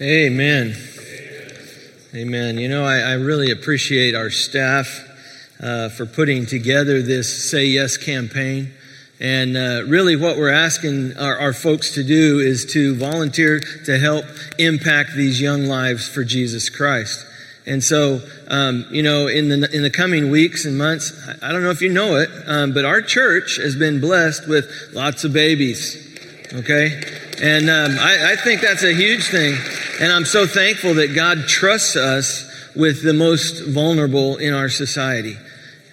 Amen. Amen. You know, I, I really appreciate our staff uh, for putting together this Say Yes campaign. And uh, really, what we're asking our, our, folks to do is to volunteer to help impact these young lives for Jesus Christ. And so, um, you know, in the in the coming weeks and months, I don't know if you know it, um, but our church has been blessed with lots of babies. Okay, and um, I, I think that's a huge thing. And I'm so thankful that God trusts us with the most vulnerable in our society.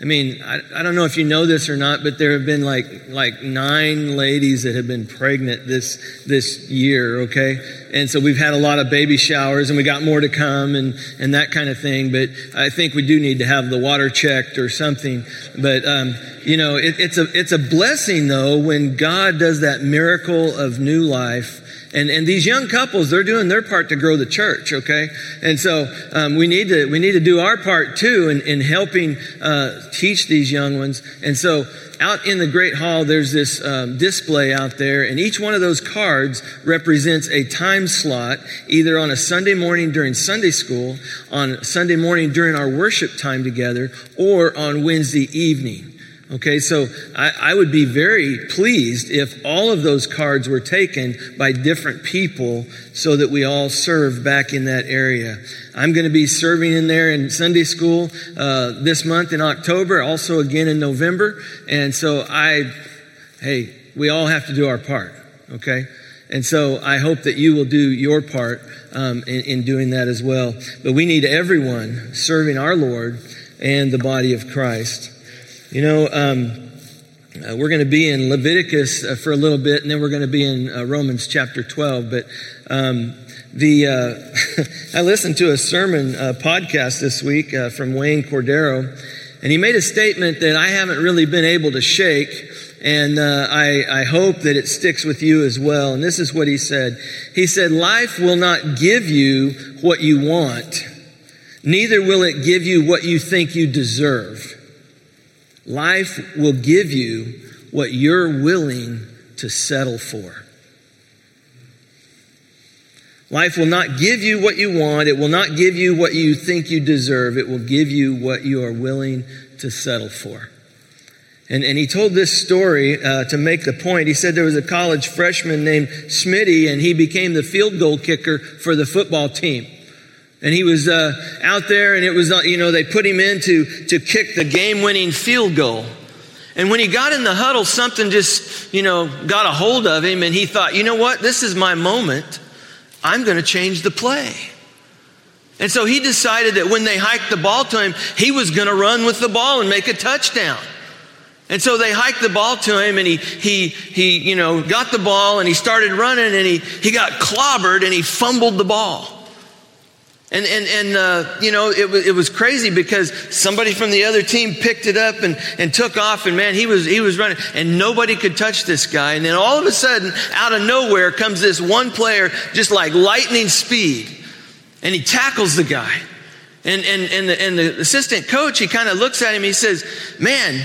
I mean, I, I, don't know if you know this or not, but there have been like like nine ladies that have been pregnant this this year. Okay, and so we've had a lot of baby showers, and we got more to come, and and that kind of thing. But I think we do need to have the water checked or something. But um, you know, it, it's a it's a blessing though when God does that miracle of new life and, and these young couples, they're doing their part to grow the church, okay? And so um, we, need to, we need to do our part too in, in helping uh, teach these young ones. And so out in the Great Hall, there's this um, display out there, and each one of those cards represents a time slot, either on a Sunday morning during Sunday school, on Sunday morning during our worship time together, or on Wednesday evening. Okay, so I, I, would be very pleased if all of those cards were taken by different people so that we all serve back in that area. I'm going to be serving in there in Sunday school uh, this month in October, also again in November. And so I, hey, we all have to do our part, okay? And so I hope that you will do your part um, in, in doing that as well. But we need everyone serving our Lord and the body of Christ. You know, um, uh, we're going to be in Leviticus uh, for a little bit, and then we're going to be in uh, Romans chapter 12. But um, the uh, I listened to a sermon uh, podcast this week uh, from Wayne Cordeiro, and he made a statement that I haven't really been able to shake, and I, I hope that it sticks with you as well. And this is what he said. He said, "Life will not give you what you want, neither will it give you what you think you deserve." Life will give you what you're willing to settle for. Life will not give you what you want. It will not give you what you think you deserve. It will give you what you are willing to settle for. And, and he told this story uh, to make the point. He said there was a college freshman named Smitty, and he became the field goal kicker for the football team. And he was uh, out there, and it was, uh, you know, they put him in to, to kick the game winning field goal. And when he got in the huddle, something just, you know, got a hold of him, and he thought, you know what? This is my moment. I'm going to change the play. And so he decided that when they hiked the ball to him, he was going to run with the ball and make a touchdown. And so they hiked the ball to him and he, he, he, you know, got the ball and he started running and he, he got clobbered and he fumbled the ball. And, and, and uh, you know, it, was, it was crazy because somebody from the other team picked it up and, and took off, and man, he was, he was running, and nobody could touch this guy. And then all of a sudden, out of nowhere, comes this one player, just like lightning speed, and he tackles the guy. And, and, and, the, and the assistant coach, he kind of looks at him, he says, Man,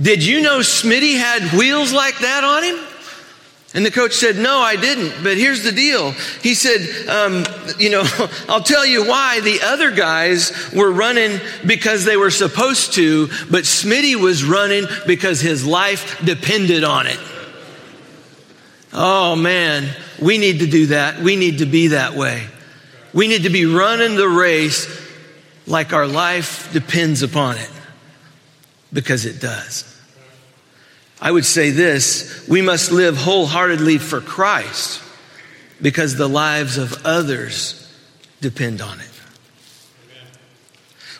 did you know Smitty had wheels like that on him? And the coach said, No, I didn't. But here's the deal. He said, um, You know, I'll tell you why. The other guys were running because they were supposed to, but Smitty was running because his life depended on it. Oh, man. We need to do that. We need to be that way. We need to be running the race like our life depends upon it because it does. I would say this we must live wholeheartedly for Christ because the lives of others depend on it.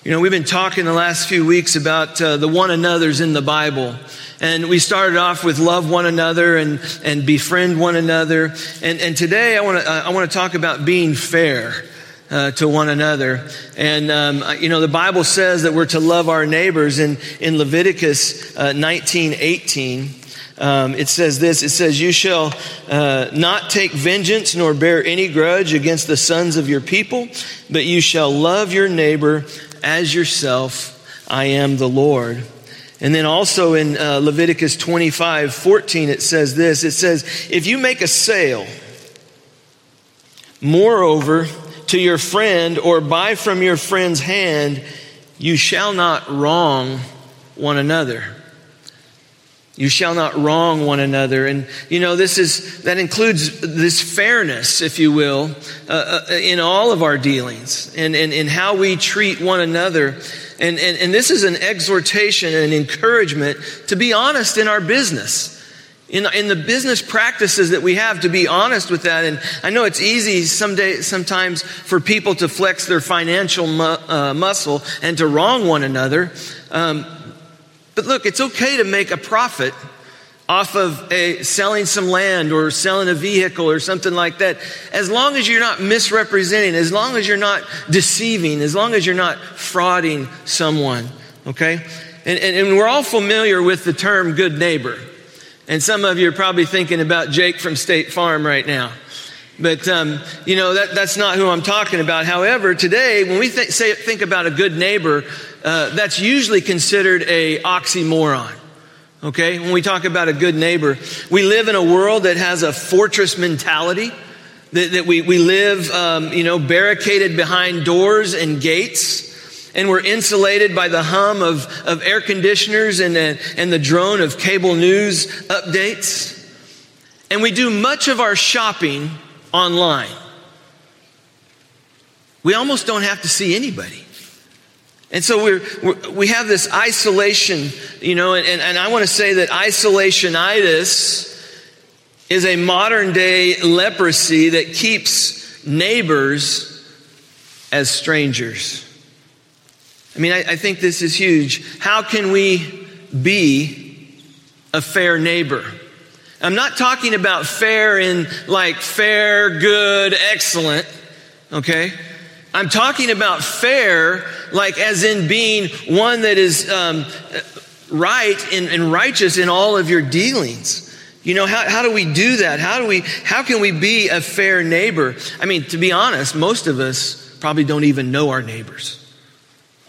You know, we've been talking the last few weeks about uh, the one another's in the Bible. And we started off with love one another and, and befriend one another. And, and today I want to uh, I want to talk about being fair uh, to one another. And, um, you know, the Bible says that we're to love our neighbors. In, in Leviticus uh, 19 18, um, it says this it says, You shall uh, not take vengeance nor bear any grudge against the sons of your people, but you shall love your neighbor as yourself. I am the Lord. And then also in uh, Leviticus 25 14, it says this it says, If you make a sale, Moreover, to your friend or buy from your friend's hand, you shall not wrong one another. You shall not wrong one another. And, you know, this is, that includes this fairness, if you will, uh, uh, in all of our dealings and in how we treat one another. And, and, and this is an exhortation and an encouragement to be honest in our business in, in the business practices that we have to be honest with that. And I know it's easy someday, sometimes for people to flex their financial mu- uh, muscle and to wrong one another. Um, but look, it's okay to make a profit off of a, selling some land or selling a vehicle or something like that, as long as you're not misrepresenting, as long as you're not deceiving, as long as you're not frauding someone, okay? And, and, and we're all familiar with the term good neighbor. And some of you are probably thinking about Jake from State Farm right now. But, um, you know, that, that's not who I'm talking about. However, today, when we th- say, think about a good neighbor, uh, that's usually considered a oxymoron. Okay? When we talk about a good neighbor, we live in a world that has a fortress mentality, that, that we, we live, um, you know, barricaded behind doors and gates and we're insulated by the hum of, of air conditioners and, uh, and the drone of cable news updates. And we do much of our shopping online. We almost don't have to see anybody. And so we're, we're we have this isolation, you know, and, and I want to say that isolationitis is a modern day leprosy that keeps neighbors as strangers. I mean, I, I think this is huge. How can we be a fair neighbor? I'm not talking about fair in like fair, good, excellent, okay? I'm talking about fair, like as in being one that is um, right and, and, righteous in all of your dealings. You know, how, how do we do that? How do we, how can we be a fair neighbor? I mean, to be honest, most of us probably don't even know our neighbors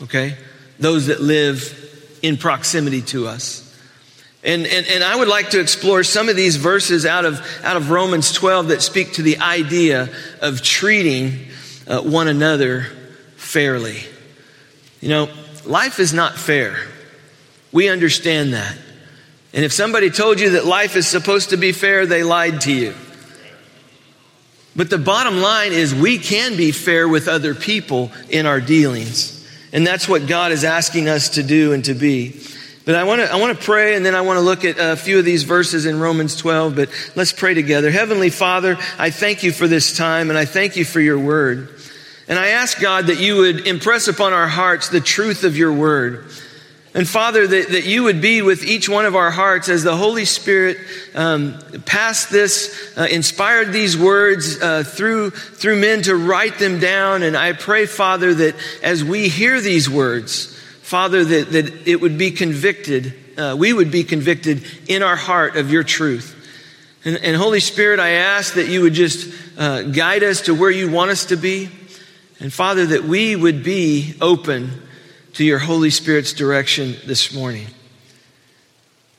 okay? Those that live in proximity to us. And, and, and I would like to explore some of these verses out of, out of Romans 12 that speak to the idea of treating uh, one another fairly. You know, life is not fair. We understand that. And if somebody told you that life is supposed to be fair, they lied to you. But the bottom line is we can be fair with other people in our dealings. And that's what God is asking us to do and to be. But I want to I want to pray and then I want to look at a few of these verses in Romans 12, but let's pray together. Heavenly Father, I thank you for this time and I thank you for your word. And I ask God that you would impress upon our hearts the truth of your word. And Father, that, that you would be with each one of our hearts as the Holy Spirit um, passed this, uh, inspired these words uh, through, through men to write them down. And I pray, Father, that as we hear these words, Father, that, that it would be convicted, uh, we would be convicted in our heart of your truth. And, and Holy Spirit, I ask that you would just uh, guide us to where you want us to be. And Father, that we would be open to your Holy Spirit's direction this morning.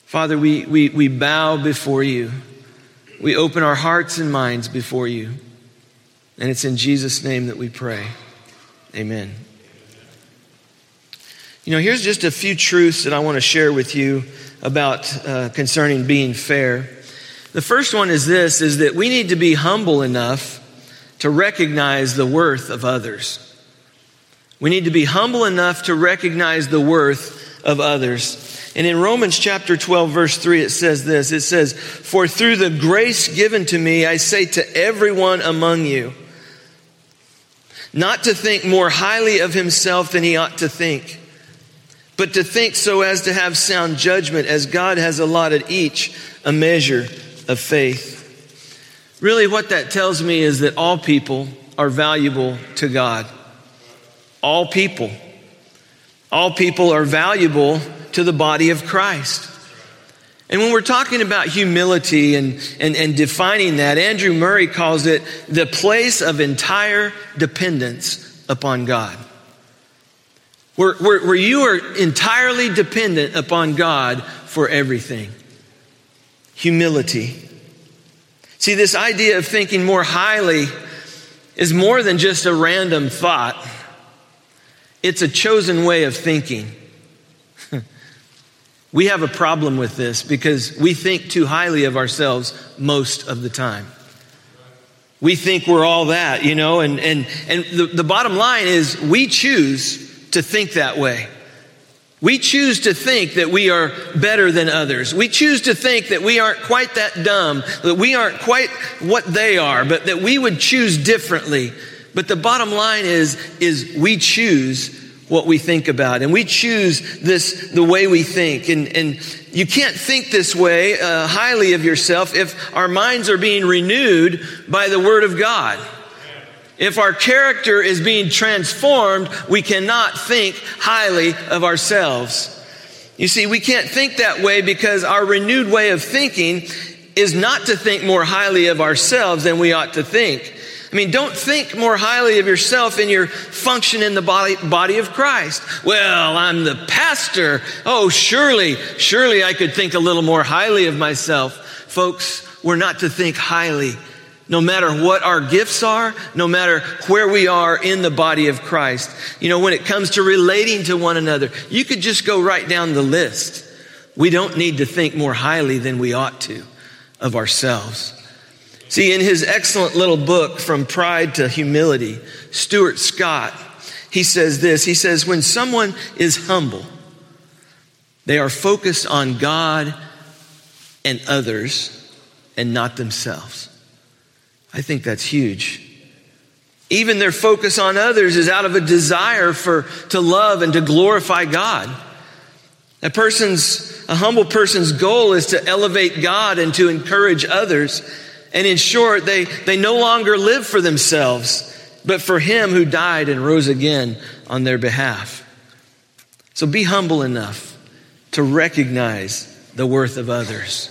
Father, we, we, we bow before you. We open our hearts and minds before you. And it's in Jesus' name that we pray. Amen. You know, here's just a few truths that I want to share with you about uh, concerning being fair. The first one is this is that we need to be humble enough to recognize the worth of others. We need to be humble enough to recognize the worth of others. And in Romans chapter 12, verse 3, it says this it says, For through the grace given to me, I say to everyone among you, not to think more highly of himself than he ought to think, but to think so as to have sound judgment, as God has allotted each a measure of faith. Really, what that tells me is that all people are valuable to God all people. All people are valuable to the body of Christ. And when we're talking about humility and, and, and defining that, Andrew Murray calls it the place of entire dependence upon God. Where, where, where you are entirely dependent upon God for everything. Humility. See, this idea of thinking more highly is more than just a random thought, it's a chosen way of thinking. we have a problem with this because we think too highly of ourselves most of the time. We think we're all that, you know, and, and, and the, the bottom line is we choose to think that way. We choose to think that we are better than others. We choose to think that we aren't quite that dumb, that we aren't quite what they are, but that we would choose differently. But the bottom line is, is we choose what we think about and we choose this the way we think and, and you can't think this way uh, highly of yourself if our minds are being renewed by the word of god if our character is being transformed, we cannot think highly of ourselves. You see, we can't think that way because our renewed way of thinking is not to think more highly of ourselves than we ought to think. I mean, don't think more highly of yourself in your function in the body, body of Christ. Well, I'm the pastor. Oh, surely, surely I could think a little more highly of myself. Folks, we're not to think highly no matter what our gifts are, no matter where we are in the body of Christ. You know, when it comes to relating to one another, you could just go right down the list. We don't need to think more highly than we ought to of ourselves. See, in his excellent little book, From Pride to Humility, Stuart Scott, he says this. He says, when someone is humble, they are focused on God and others and not themselves. I think that's huge. Even their focus on others is out of a desire for to love and to glorify God. A person's a humble person's goal is to elevate God and to encourage others. And in short, they, they no longer live for themselves, but for him who died and rose again on their behalf. So be humble enough to recognize the worth of others.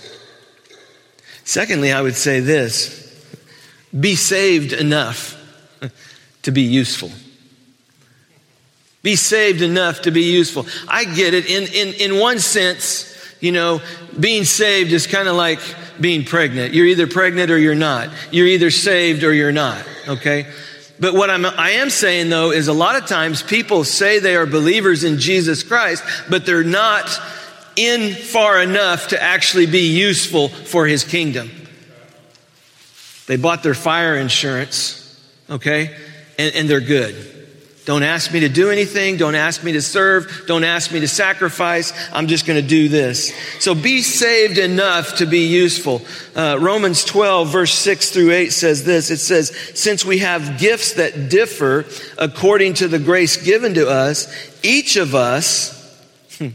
Secondly, I would say this be saved enough to be useful. Be saved enough to be useful. I get it. In, in, in one sense, you know, being saved is kind of like being pregnant. You're either pregnant or you're not. You're either saved or you're not, okay? But what I'm, I am saying though is a lot of times people say they are believers in Jesus Christ, but they're not in far enough to actually be useful for his kingdom. They bought their fire insurance, okay? And, and, they're good. Don't ask me to do anything. Don't ask me to serve. Don't ask me to sacrifice. I'm just going to do this. So be saved enough to be useful. Uh, Romans 12, verse 6 through 8 says this It says, Since we have gifts that differ according to the grace given to us, each of us, hmm,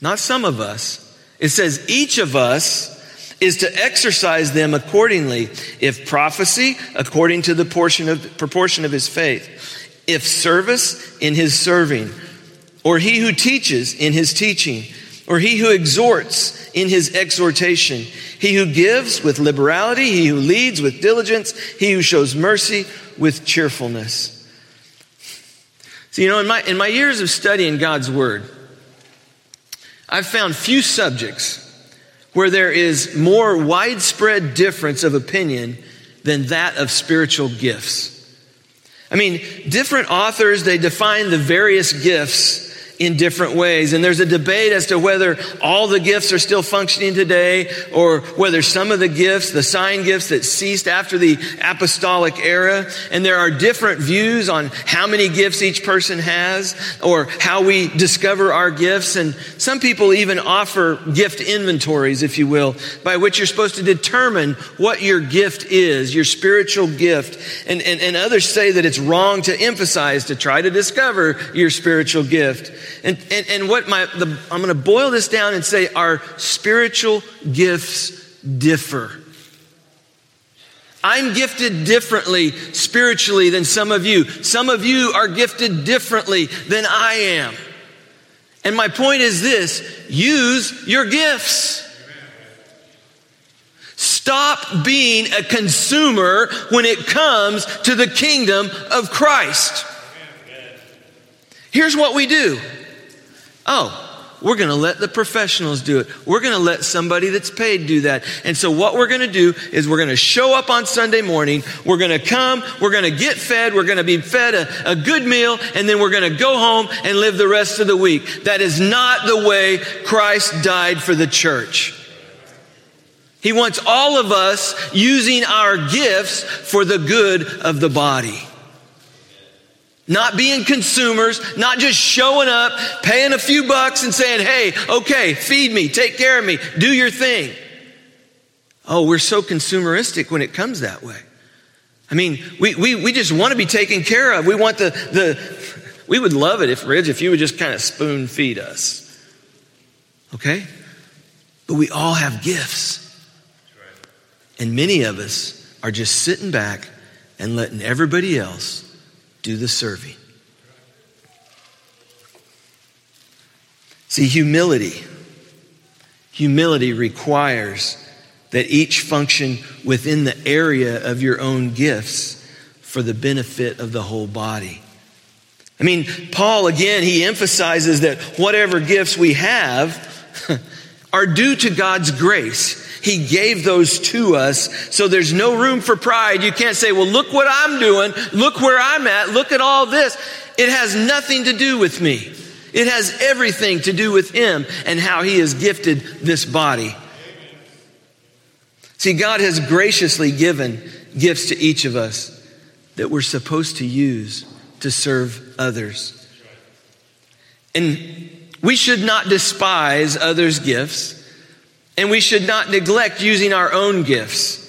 not some of us, it says, each of us, is to exercise them accordingly. If prophecy, according to the portion of, proportion of his faith. If service, in his serving. Or he who teaches, in his teaching. Or he who exhorts, in his exhortation. He who gives with liberality. He who leads with diligence. He who shows mercy with cheerfulness. So, you know, in my, in my years of studying God's Word, I've found few subjects where there is more widespread difference of opinion than that of spiritual gifts. I mean, different authors, they define the various gifts in different ways. And there's a debate as to whether all the gifts are still functioning today or whether some of the gifts, the sign gifts that ceased after the apostolic era. And there are different views on how many gifts each person has or how we discover our gifts. And some people even offer gift inventories, if you will, by which you're supposed to determine what your gift is, your spiritual gift. And, and, and others say that it's wrong to emphasize to try to discover your spiritual gift. And, and, and what my, the, I'm going to boil this down and say our spiritual gifts differ. I'm gifted differently spiritually than some of you. Some of you are gifted differently than I am. And my point is this use your gifts. Stop being a consumer when it comes to the kingdom of Christ. Here's what we do. Oh, we're going to let the professionals do it. We're going to let somebody that's paid do that. And so what we're going to do is we're going to show up on Sunday morning. We're going to come. We're going to get fed. We're going to be fed a, a good meal. And then we're going to go home and live the rest of the week. That is not the way Christ died for the church. He wants all of us using our gifts for the good of the body. Not being consumers, not just showing up, paying a few bucks and saying, hey, okay, feed me, take care of me, do your thing. Oh, we're so consumeristic when it comes that way. I mean, we, we, we just want to be taken care of. We want the, the, we would love it if, Ridge, if you would just kind of spoon feed us. Okay? But we all have gifts. And many of us are just sitting back and letting everybody else do the serving. See, humility. Humility requires that each function within the area of your own gifts for the benefit of the whole body. I mean, Paul, again, he emphasizes that whatever gifts we have are due to God's grace. He gave those to us. So there's no room for pride. You can't say, well, look what I'm doing. Look where I'm at. Look at all this. It has nothing to do with me. It has everything to do with Him and how He has gifted this body. See, God has graciously given gifts to each of us that we're supposed to use to serve others. And we should not despise others' gifts. And we should not neglect using our own gifts.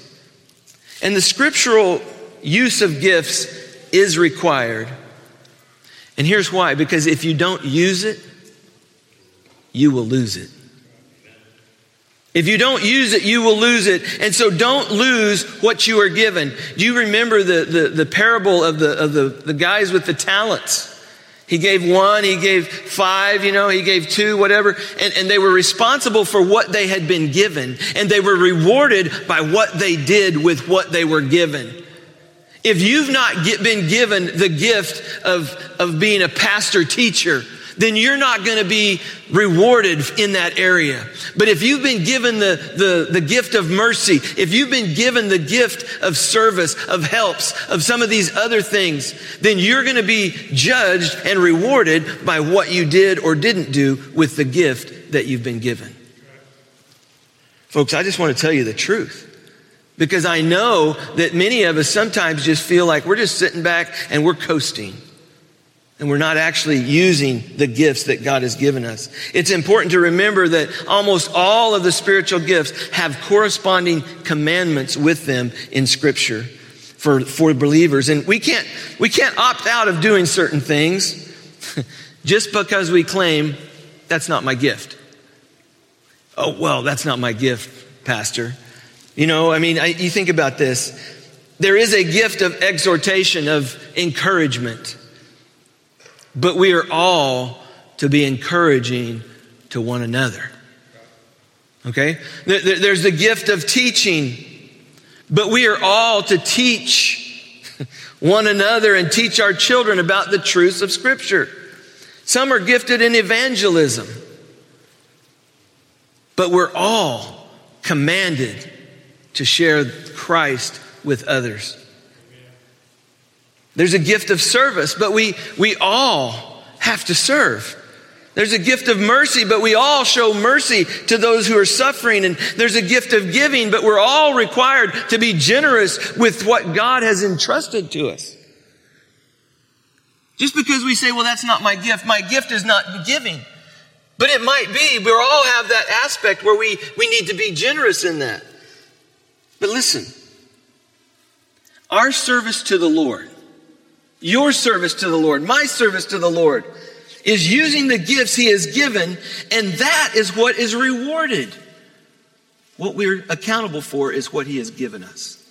And the scriptural use of gifts is required. And here's why because if you don't use it, you will lose it. If you don't use it, you will lose it. And so don't lose what you are given. Do you remember the, the, the parable of, the, of the, the guys with the talents? He gave one, he gave five, you know, he gave two, whatever. And, and they were responsible for what they had been given. And they were rewarded by what they did with what they were given. If you've not get, been given the gift of, of being a pastor teacher, then you're not going to be rewarded in that area. But if you've been given the, the, the gift of mercy, if you've been given the gift of service, of helps, of some of these other things, then you're going to be judged and rewarded by what you did or didn't do with the gift that you've been given. Folks, I just want to tell you the truth. Because I know that many of us sometimes just feel like we're just sitting back and we're coasting and we're not actually using the gifts that God has given us. It's important to remember that almost all of the spiritual gifts have corresponding commandments with them in scripture for, for believers. And we can't, we can't opt out of doing certain things just because we claim that's not my gift. Oh, well, that's not my gift, pastor. You know, I mean, I, you think about this. There is a gift of exhortation, of encouragement. But we are all to be encouraging to one another. Okay? There's the gift of teaching, but we are all to teach one another and teach our children about the truths of Scripture. Some are gifted in evangelism, but we're all commanded to share Christ with others. There's a gift of service, but we, we all have to serve. There's a gift of mercy, but we all show mercy to those who are suffering. And there's a gift of giving, but we're all required to be generous with what God has entrusted to us. Just because we say, well, that's not my gift, my gift is not giving. But it might be, we all have that aspect where we, we need to be generous in that. But listen, our service to the Lord your service to the Lord, my service to the Lord, is using the gifts He has given, and that is what is rewarded. What we're accountable for is what He has given us.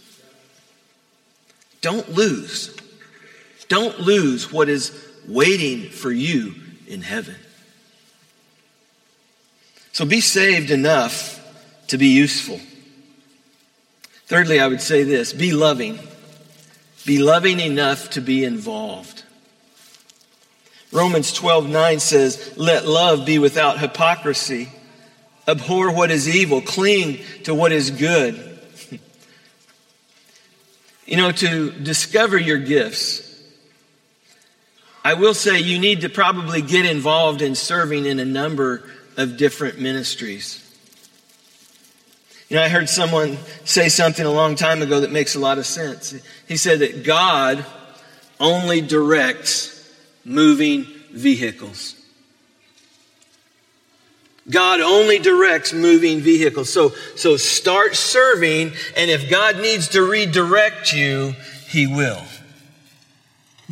Don't lose. Don't lose what is waiting for you in heaven. So be saved enough to be useful. Thirdly, I would say this be loving be loving enough to be involved. Romans 12, 9 says, Let love be without hypocrisy. Abhor what is evil, cling to what is good. you know, to discover your gifts, I will say you need to probably get involved in serving in a number of different ministries. You know, I heard someone say something a long time ago that makes a lot of sense. He said that God only directs moving vehicles. God only directs moving vehicles. So, so start serving, and if God needs to redirect you, He will.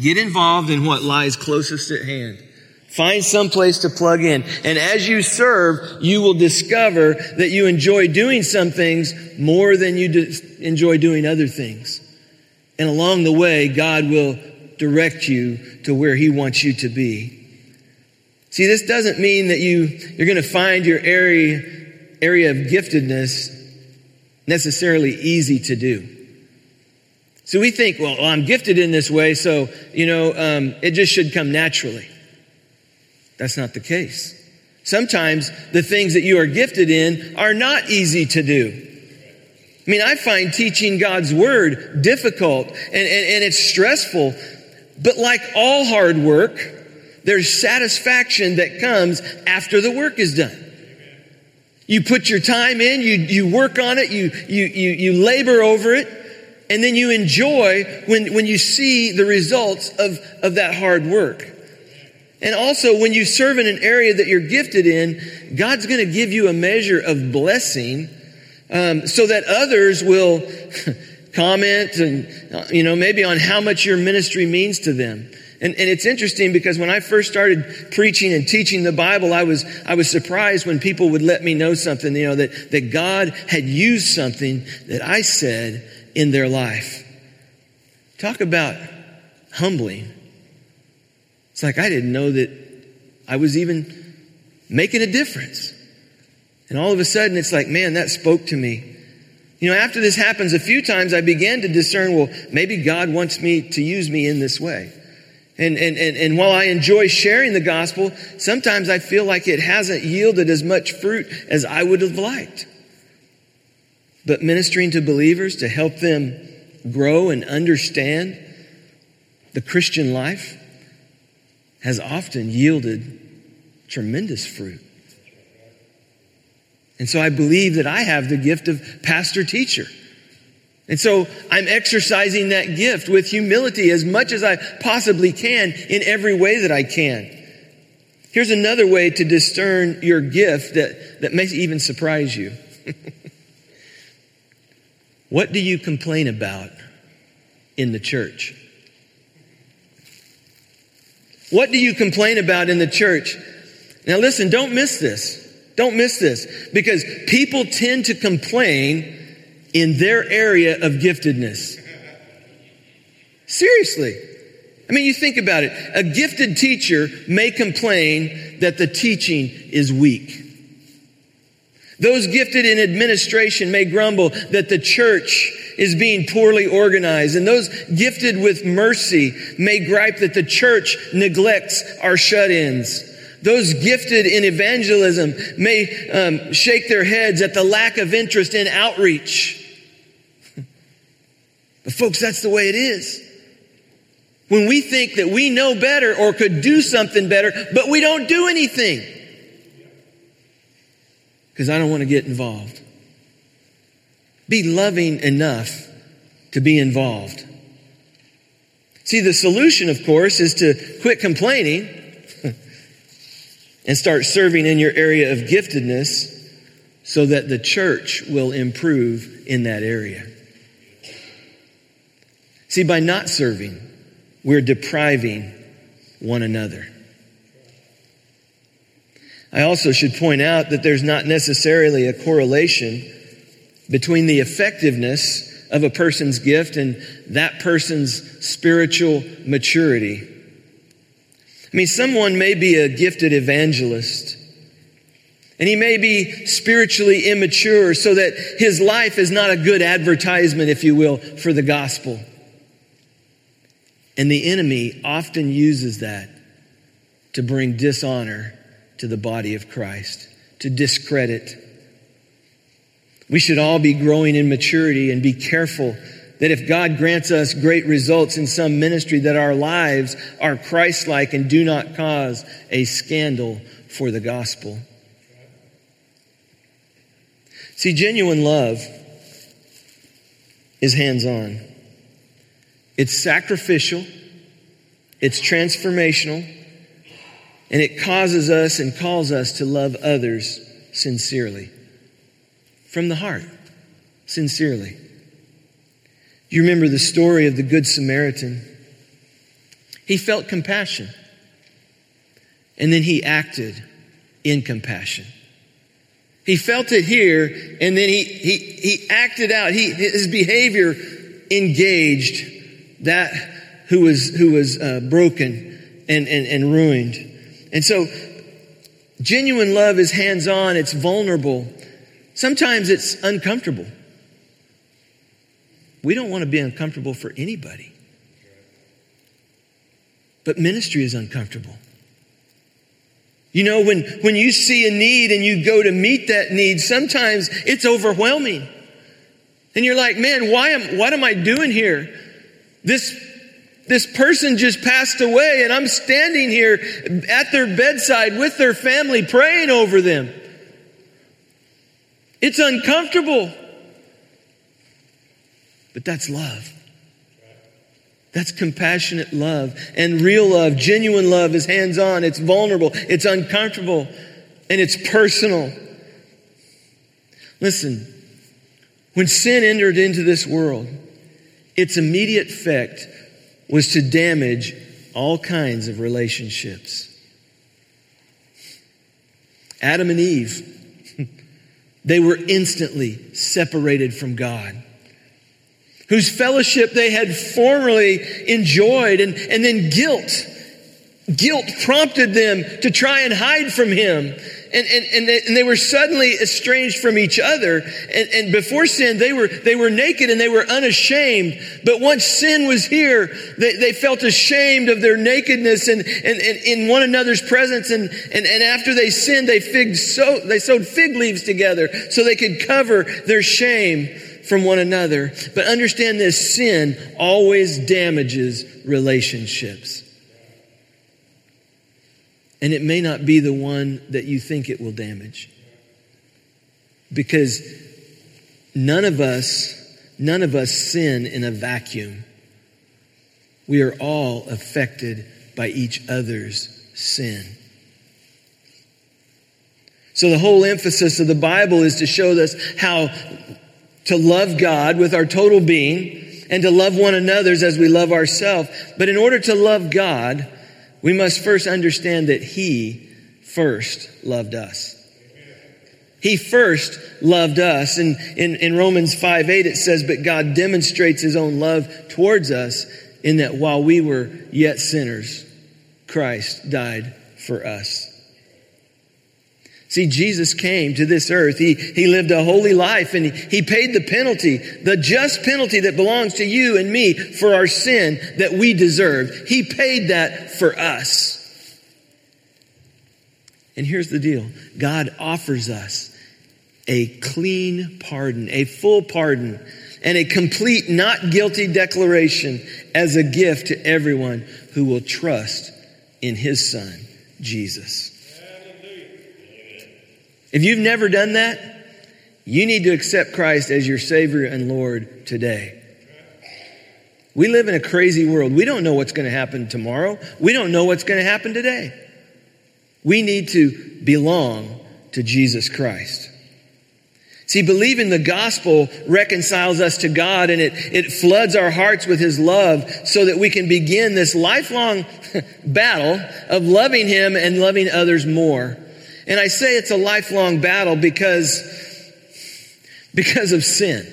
Get involved in what lies closest at hand. Find some place to plug in. And as you serve, you will discover that you enjoy doing some things more than you enjoy doing other things. And along the way, God will direct you to where He wants you to be. See, this doesn't mean that you, you're going to find your area, area of giftedness necessarily easy to do. So we think, well, I'm gifted in this way, so, you know, um, it just should come naturally. That's not the case. Sometimes the things that you are gifted in are not easy to do. I mean, I find teaching God's word difficult and, and, and it's stressful. But like all hard work, there's satisfaction that comes after the work is done. You put your time in, you, you work on it, you, you, you, you labor over it, and then you enjoy when, when you see the results of, of that hard work. And also, when you serve in an area that you're gifted in, God's going to give you a measure of blessing um, so that others will comment and, you know, maybe on how much your ministry means to them. And, and it's interesting because when I first started preaching and teaching the Bible, I was, I was surprised when people would let me know something, you know, that, that God had used something that I said in their life. Talk about humbling. It's like I didn't know that I was even making a difference. And all of a sudden, it's like, man, that spoke to me. You know, after this happens a few times, I began to discern, well, maybe God wants me to use me in this way. And, and, and, and while I enjoy sharing the gospel, sometimes I feel like it hasn't yielded as much fruit as I would have liked. But ministering to believers to help them grow and understand the Christian life has often yielded tremendous fruit. And so I believe that I have the gift of pastor teacher. And so I'm exercising that gift with humility as much as I possibly can in every way that I can. Here's another way to discern your gift that, that may even surprise you. what do you complain about in the church? What do you complain about in the church? Now listen, don't miss this. Don't miss this because people tend to complain in their area of giftedness. Seriously. I mean, you think about it. A gifted teacher may complain that the teaching is weak. Those gifted in administration may grumble that the church is being poorly organized. And those gifted with mercy may gripe that the church neglects our shut-ins. Those gifted in evangelism may um, shake their heads at the lack of interest in outreach. But folks, that's the way it is. When we think that we know better or could do something better, but we don't do anything. Because I don't want to get involved. Be loving enough to be involved. See, the solution, of course, is to quit complaining and start serving in your area of giftedness so that the church will improve in that area. See, by not serving, we're depriving one another. I also should point out that there's not necessarily a correlation between the effectiveness of a person's gift and that person's spiritual maturity. I mean, someone may be a gifted evangelist and he may be spiritually immature so that his life is not a good advertisement, if you will, for the gospel. And the enemy often uses that to bring dishonor to the body of Christ, to discredit. We should all be growing in maturity and be careful that if God grants us great results in some ministry, that our lives are Christ-like and do not cause a scandal for the gospel. See, genuine love is hands-on. It's sacrificial. It's transformational. And it causes us and calls us to love others sincerely. From the heart. Sincerely. You remember the story of the Good Samaritan. He felt compassion. And then he acted in compassion. He felt it here and then he, he, he acted out. He, his behavior engaged that who was, who was uh, broken and, and, and ruined. And so genuine love is hands on. It's vulnerable. Sometimes it's uncomfortable. We don't want to be uncomfortable for anybody. But ministry is uncomfortable. You know, when, when you see a need and you go to meet that need, sometimes it's overwhelming. And you're like, man, why am, what am I doing here? This, this person just passed away and I'm standing here at their bedside with their family praying over them. It's uncomfortable. But that's love. That's compassionate love. And real love, genuine love is hands on, it's vulnerable, it's uncomfortable, and it's personal. Listen, when sin entered into this world, its immediate effect was to damage all kinds of relationships. Adam and Eve, they were instantly separated from God whose fellowship they had formerly enjoyed, and, and then guilt. Guilt prompted them to try and hide from him. And, and, and, they, and they were suddenly estranged from each other. And, and before sin, they were, they were naked and they were unashamed. But once sin was here, they, they felt ashamed of their nakedness and, and, and in one another's presence. And, and, and after they sinned, they, fig so, they sewed fig leaves together so they could cover their shame from one another. But understand this sin always damages relationships. And it may not be the one that you think it will damage. Because none of us, none of us sin in a vacuum. We are all affected by each other's sin. So the whole emphasis of the Bible is to show us how to love God with our total being and to love one another as we love ourselves. But in order to love God, we must first understand that He first loved us. He first loved us. And in, in Romans 5 8, it says, But God demonstrates His own love towards us in that while we were yet sinners, Christ died for us. See, Jesus came to this earth. He, he lived a holy life and he, he paid the penalty, the just penalty that belongs to you and me for our sin that we deserved. He paid that for us. And here's the deal. God offers us a clean pardon, a full pardon, and a complete not guilty declaration as a gift to everyone who will trust in his son, Jesus. If you've never done that, you need to accept Christ as your Savior and Lord today. We live in a crazy world. We don't know what's going to happen tomorrow. We don't know what's going to happen today. We need to belong to Jesus Christ. See, believing the gospel reconciles us to God and it, it floods our hearts with His love so that we can begin this lifelong battle of loving Him and loving others more. And I say it's a lifelong battle because, because of sin.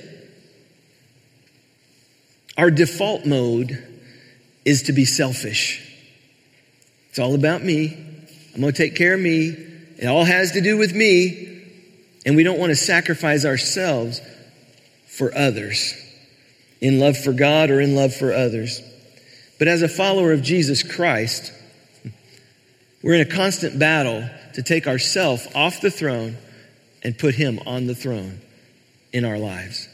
Our default mode is to be selfish. It's all about me. I'm going to take care of me. It all has to do with me. And we don't want to sacrifice ourselves for others in love for God or in love for others. But as a follower of Jesus Christ, We're in a constant battle to take ourself off the throne and put him on the throne in our lives.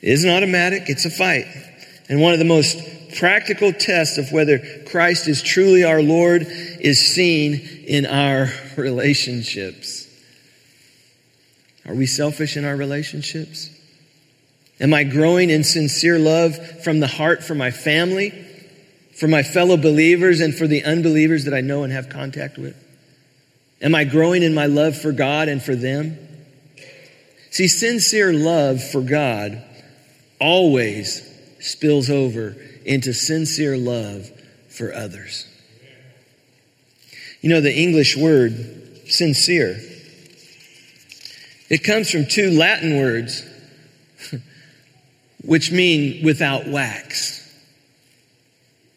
It isn't automatic, it's a fight. And one of the most practical tests of whether Christ is truly our Lord is seen in our relationships. Are we selfish in our relationships? Am I growing in sincere love from the heart for my family, for my fellow believers, and for the unbelievers that I know and have contact with? Am I growing in my love for God and for them? See, sincere love for God always spills over into sincere love for others. You know, the English word sincere, it comes from two Latin words which mean without wax.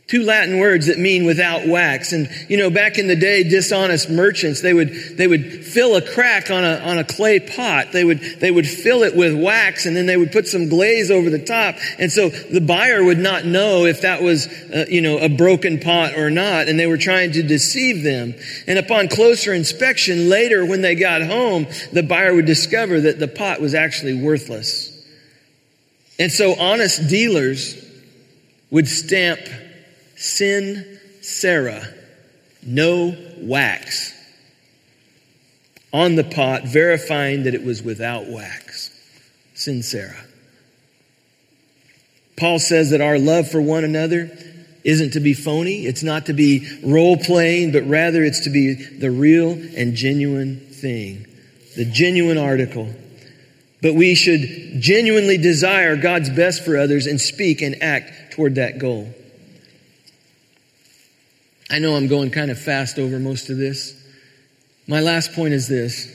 Two Latin words that mean without wax. And, you know, back in the day, dishonest merchants, they would, they would fill a crack on a, on a clay pot. They would, they would fill it with wax and then they would put some glaze over the top. And so the buyer would not know if that was, uh, you know, a broken pot or not. And they were trying to deceive them. And upon closer inspection later, when they got home, the buyer would discover that the pot was actually worthless. And so honest dealers would stamp sine cera, no wax, on the pot, verifying that it was without wax. Sine cera. Paul says that our love for one another isn't to be phony, it's not to be role playing, but rather it's to be the real and genuine thing, the genuine article. But we should genuinely desire God's best for others and speak and act toward that goal. I know I'm going kind of fast over most of this. My last point is this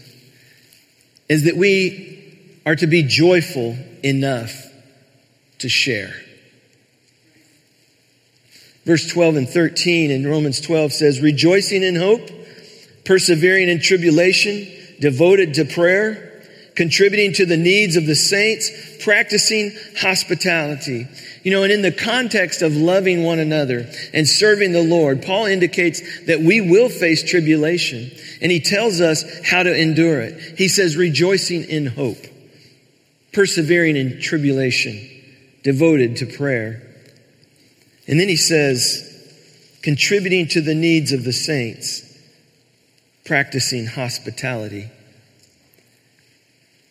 is that we are to be joyful enough to share. Verse 12 and 13 in Romans 12 says, rejoicing in hope, persevering in tribulation, devoted to prayer, contributing to the needs of the saints, practicing hospitality. You know, and in the context of loving one another and serving the Lord, Paul indicates that we will face tribulation and he tells us how to endure it. He says, rejoicing in hope, persevering in tribulation, devoted to prayer. And then he says, contributing to the needs of the saints, practicing hospitality.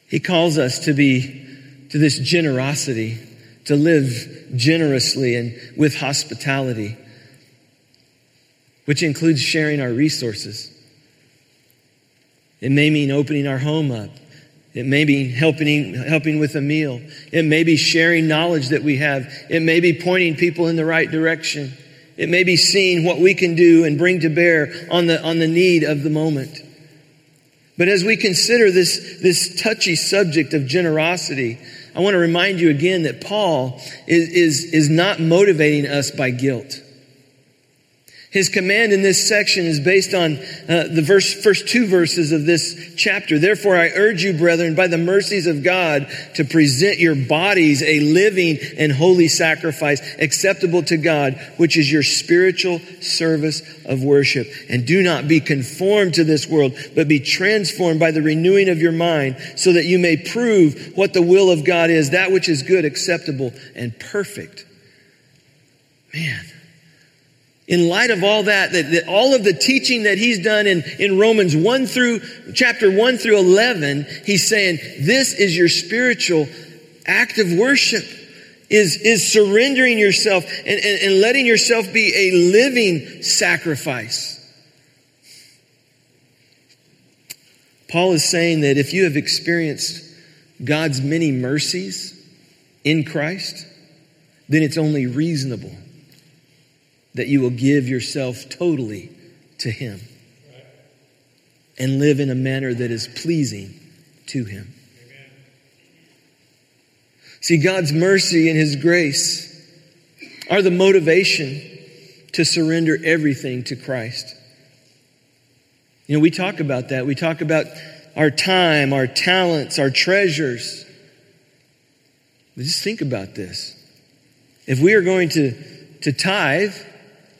He calls us to be, to this generosity, to live generously and with hospitality, which includes sharing our resources. It may mean opening our home up. It may be helping, helping with a meal. It may be sharing knowledge that we have. It may be pointing people in the right direction. It may be seeing what we can do and bring to bear on the, on the need of the moment. But as we consider this, this touchy subject of generosity, I want to remind you again that Paul is, is, is not motivating us by guilt. His command in this section is based on uh, the verse, first two verses of this chapter. Therefore, I urge you, brethren, by the mercies of God, to present your bodies a living and holy sacrifice acceptable to God, which is your spiritual service of worship. And do not be conformed to this world, but be transformed by the renewing of your mind, so that you may prove what the will of God is, that which is good, acceptable, and perfect. Man in light of all that, that, that, all of the teaching that he's done in, in Romans 1 through chapter 1 through 11, he's saying this is your spiritual act of worship is, is surrendering yourself and, and, and letting yourself be a living sacrifice. Paul is saying that if you have experienced God's many mercies in Christ, then it's only reasonable that you will give yourself totally to Him and live in a manner that is pleasing to Him. See, God's mercy and His grace are the motivation to surrender everything to Christ. You know, we talk about that. We talk about our time, our talents, our treasures. But just think about this. If we are going to, to tithe,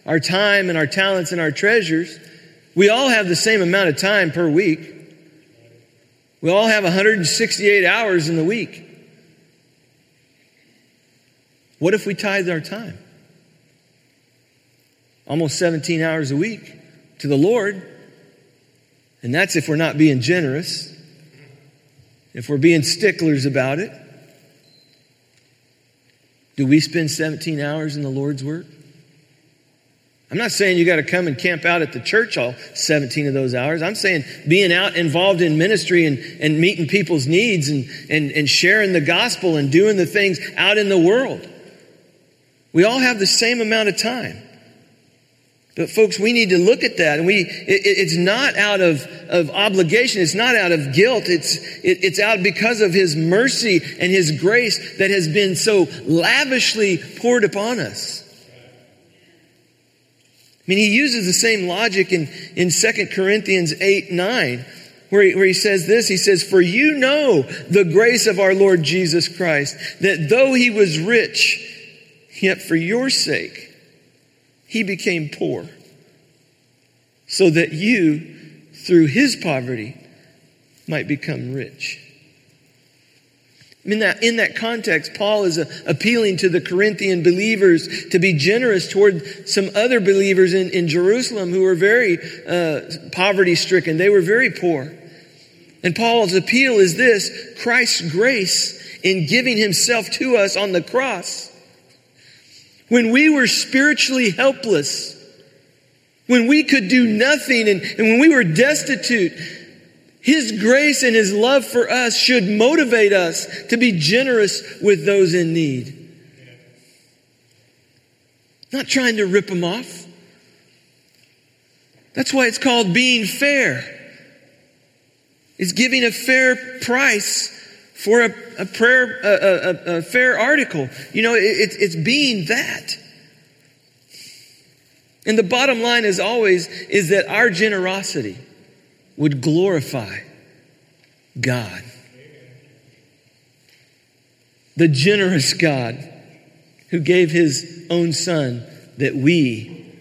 our time and our talents and our treasures, we all have the same amount of time per week. We all have 168 hours in the week. What if we tithe our time? Almost 17 hours a week to the Lord. And that's if we're not being generous, if we're being sticklers about it. Do we spend 17 hours in the Lord's work? I'm not saying you got to come and camp out at the church all 17 of those hours. I'm saying being out involved in ministry and, and meeting people's needs and, and, and sharing the gospel and doing the things out in the world. We all have the same amount of time. But folks, we need to look at that and we, it, it's not out of, of obligation. It's not out of guilt. It's, it, it's out because of His mercy and His grace that has been so lavishly poured upon us. Mean, he uses the same logic in, in 2 Corinthians 8, 9, where he, where he says this. He says, For you know the grace of our Lord Jesus Christ, that though he was rich, yet for your sake, he became poor, so that you, through his poverty, might become rich. In that, in that context, Paul is appealing to the Corinthian believers to be generous toward some other believers in, in Jerusalem who were very uh, poverty stricken. They were very poor. And Paul's appeal is this Christ's grace in giving himself to us on the cross when we were spiritually helpless, when we could do nothing, and, and when we were destitute, His grace and His love for us should motivate us to be generous with those in need. Not trying to rip them off. That's why it's called being fair. It's giving a fair price for a, a prayer, a, a, a, fair article. You know, it, it's being that. And the bottom line is always is that our generosity would glorify God. The generous God who gave his own son that we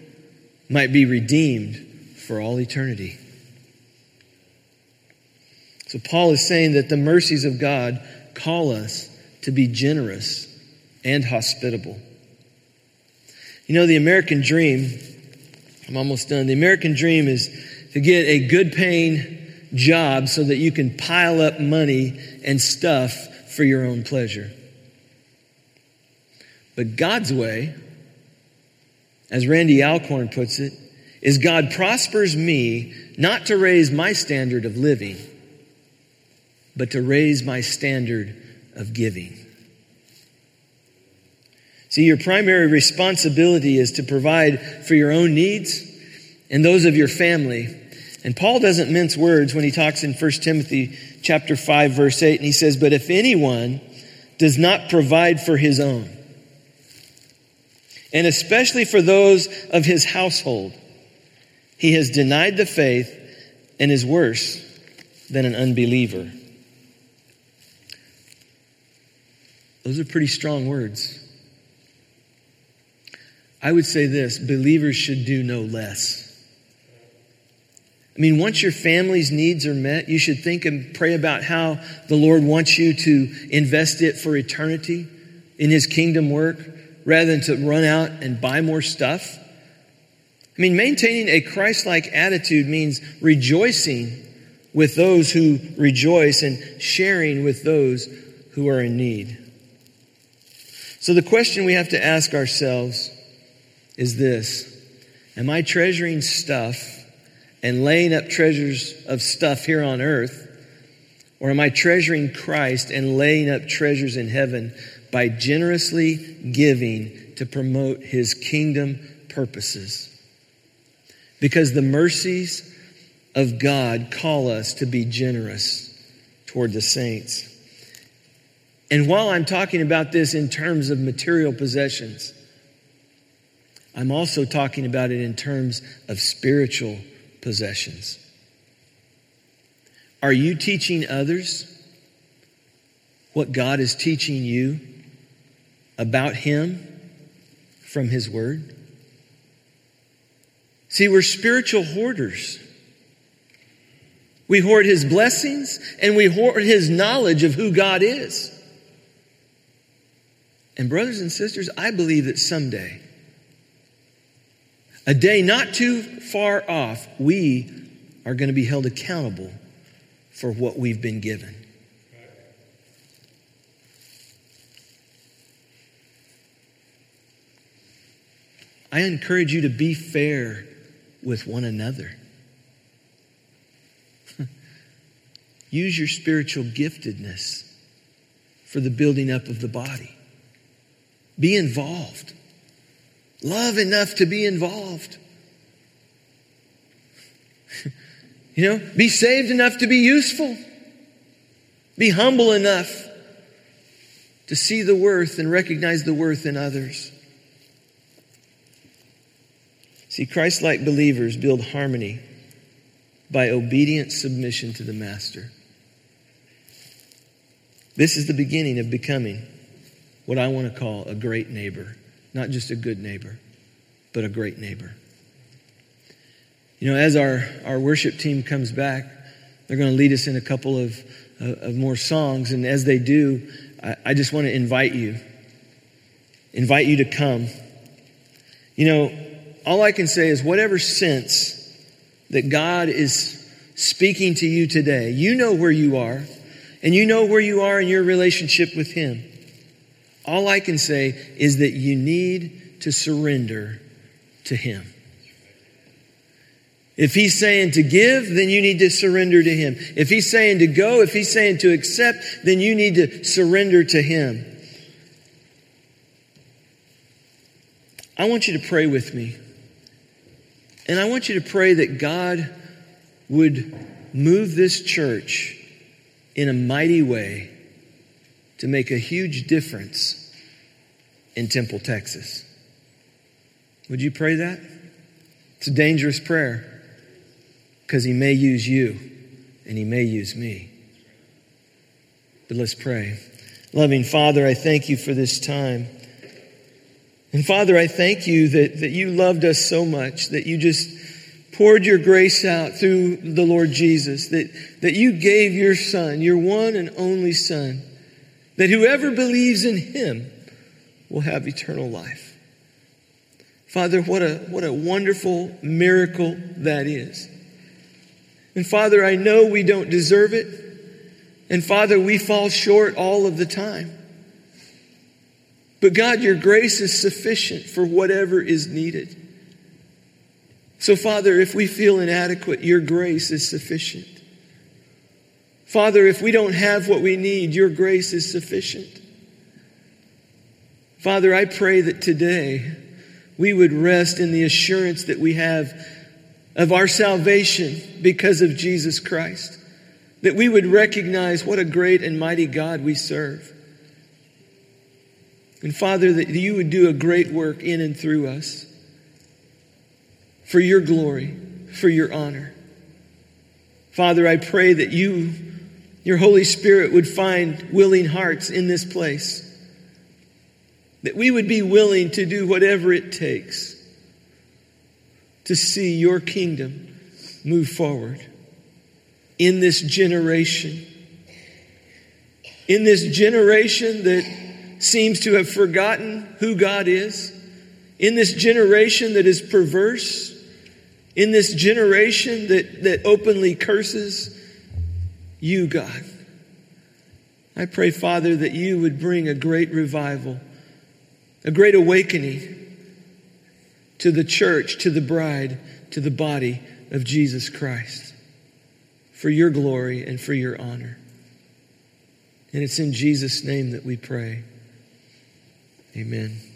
might be redeemed for all eternity. So Paul is saying that the mercies of God call us to be generous and hospitable. You know, the American dream, I'm almost done. The American dream is to get a good paying job so that you can pile up money and stuff for your own pleasure. But God's way, as Randy Alcorn puts it, is God prospers me not to raise my standard of living but to raise my standard of giving. See, your primary responsibility is to provide for your own needs and those of your family. And Paul doesn't mince words when he talks in 1 Timothy chapter 5 verse 8 and he says, "But if anyone does not provide for his own, and especially for those of his household, he has denied the faith and is worse than an unbeliever." Those are pretty strong words. I would say this believers should do no less. I mean, once your family's needs are met, you should think and pray about how the Lord wants you to invest it for eternity in His kingdom work rather than to run out and buy more stuff. I mean, maintaining a Christ like attitude means rejoicing with those who rejoice and sharing with those who are in need. So the question we have to ask ourselves is this Am I treasuring stuff and laying up treasures of stuff here on earth? Or am I treasuring Christ and laying up treasures in heaven by generously giving to promote his kingdom purposes? Because the mercies of God call us to be generous toward the saints. And while I'm talking about this in terms of material possessions, I'm also talking about it in terms of spiritual possessions. Are you teaching others what God is teaching you about Him from His Word? See, we're spiritual hoarders. We hoard his blessings and we hoard his knowledge of who God is. And, brothers and sisters, I believe that someday, a day not too far off, we are going to be held accountable for what we've been given. I encourage you to be fair with one another. Use your spiritual giftedness for the building up of the body. Be involved. Love enough to be involved. you know, be saved enough to be useful. Be humble enough to see the worth and recognize the worth in others. See, Christ like believers build harmony by obedient submission to the Master. This is the beginning of becoming what I want to call a great neighbor. Not just a good neighbor, but a great neighbor. You know, as our, our worship team comes back, they're going to lead us in a couple of, uh, of more songs. And as they do, I, I just want to invite you, invite you to come. You know, all I can say is whatever sense that God is speaking to you today, you know where you are, and you know where you are in your relationship with Him. All I can say is that you need to surrender to Him. If He's saying to give, then you need to surrender to Him. If He's saying to go, if He's saying to accept, then you need to surrender to Him. I want you to pray with me. And I want you to pray that God would move this church in a mighty way to make a huge difference in Temple, Texas. Would you pray that? It's a dangerous prayer because He may use you and He may use me. But let's pray. Loving Father, I thank you for this time. And Father, I thank you that, that you loved us so much, that you just poured your grace out through the Lord Jesus, that, that you gave your Son, your one and only Son, that whoever believes in him will have eternal life. Father, what a, what a wonderful miracle that is. And Father, I know we don't deserve it. And Father, we fall short all of the time. But God, your grace is sufficient for whatever is needed. So, Father, if we feel inadequate, your grace is sufficient. Father, if we don't have what we need, your grace is sufficient. Father, I pray that today we would rest in the assurance that we have of our salvation because of Jesus Christ. That we would recognize what a great and mighty God we serve. And Father, that you would do a great work in and through us for your glory, for your honor. Father, I pray that you, your Holy Spirit, would find willing hearts in this place. That we would be willing to do whatever it takes to see your kingdom move forward in this generation. In this generation that seems to have forgotten who God is, in this generation that is perverse, in this generation that, that openly curses you, God. I pray, Father, that you would bring a great revival, a great awakening to the church, to the bride, to the body of Jesus Christ for your glory and for your honor. And it's in Jesus' name that we pray. Amen.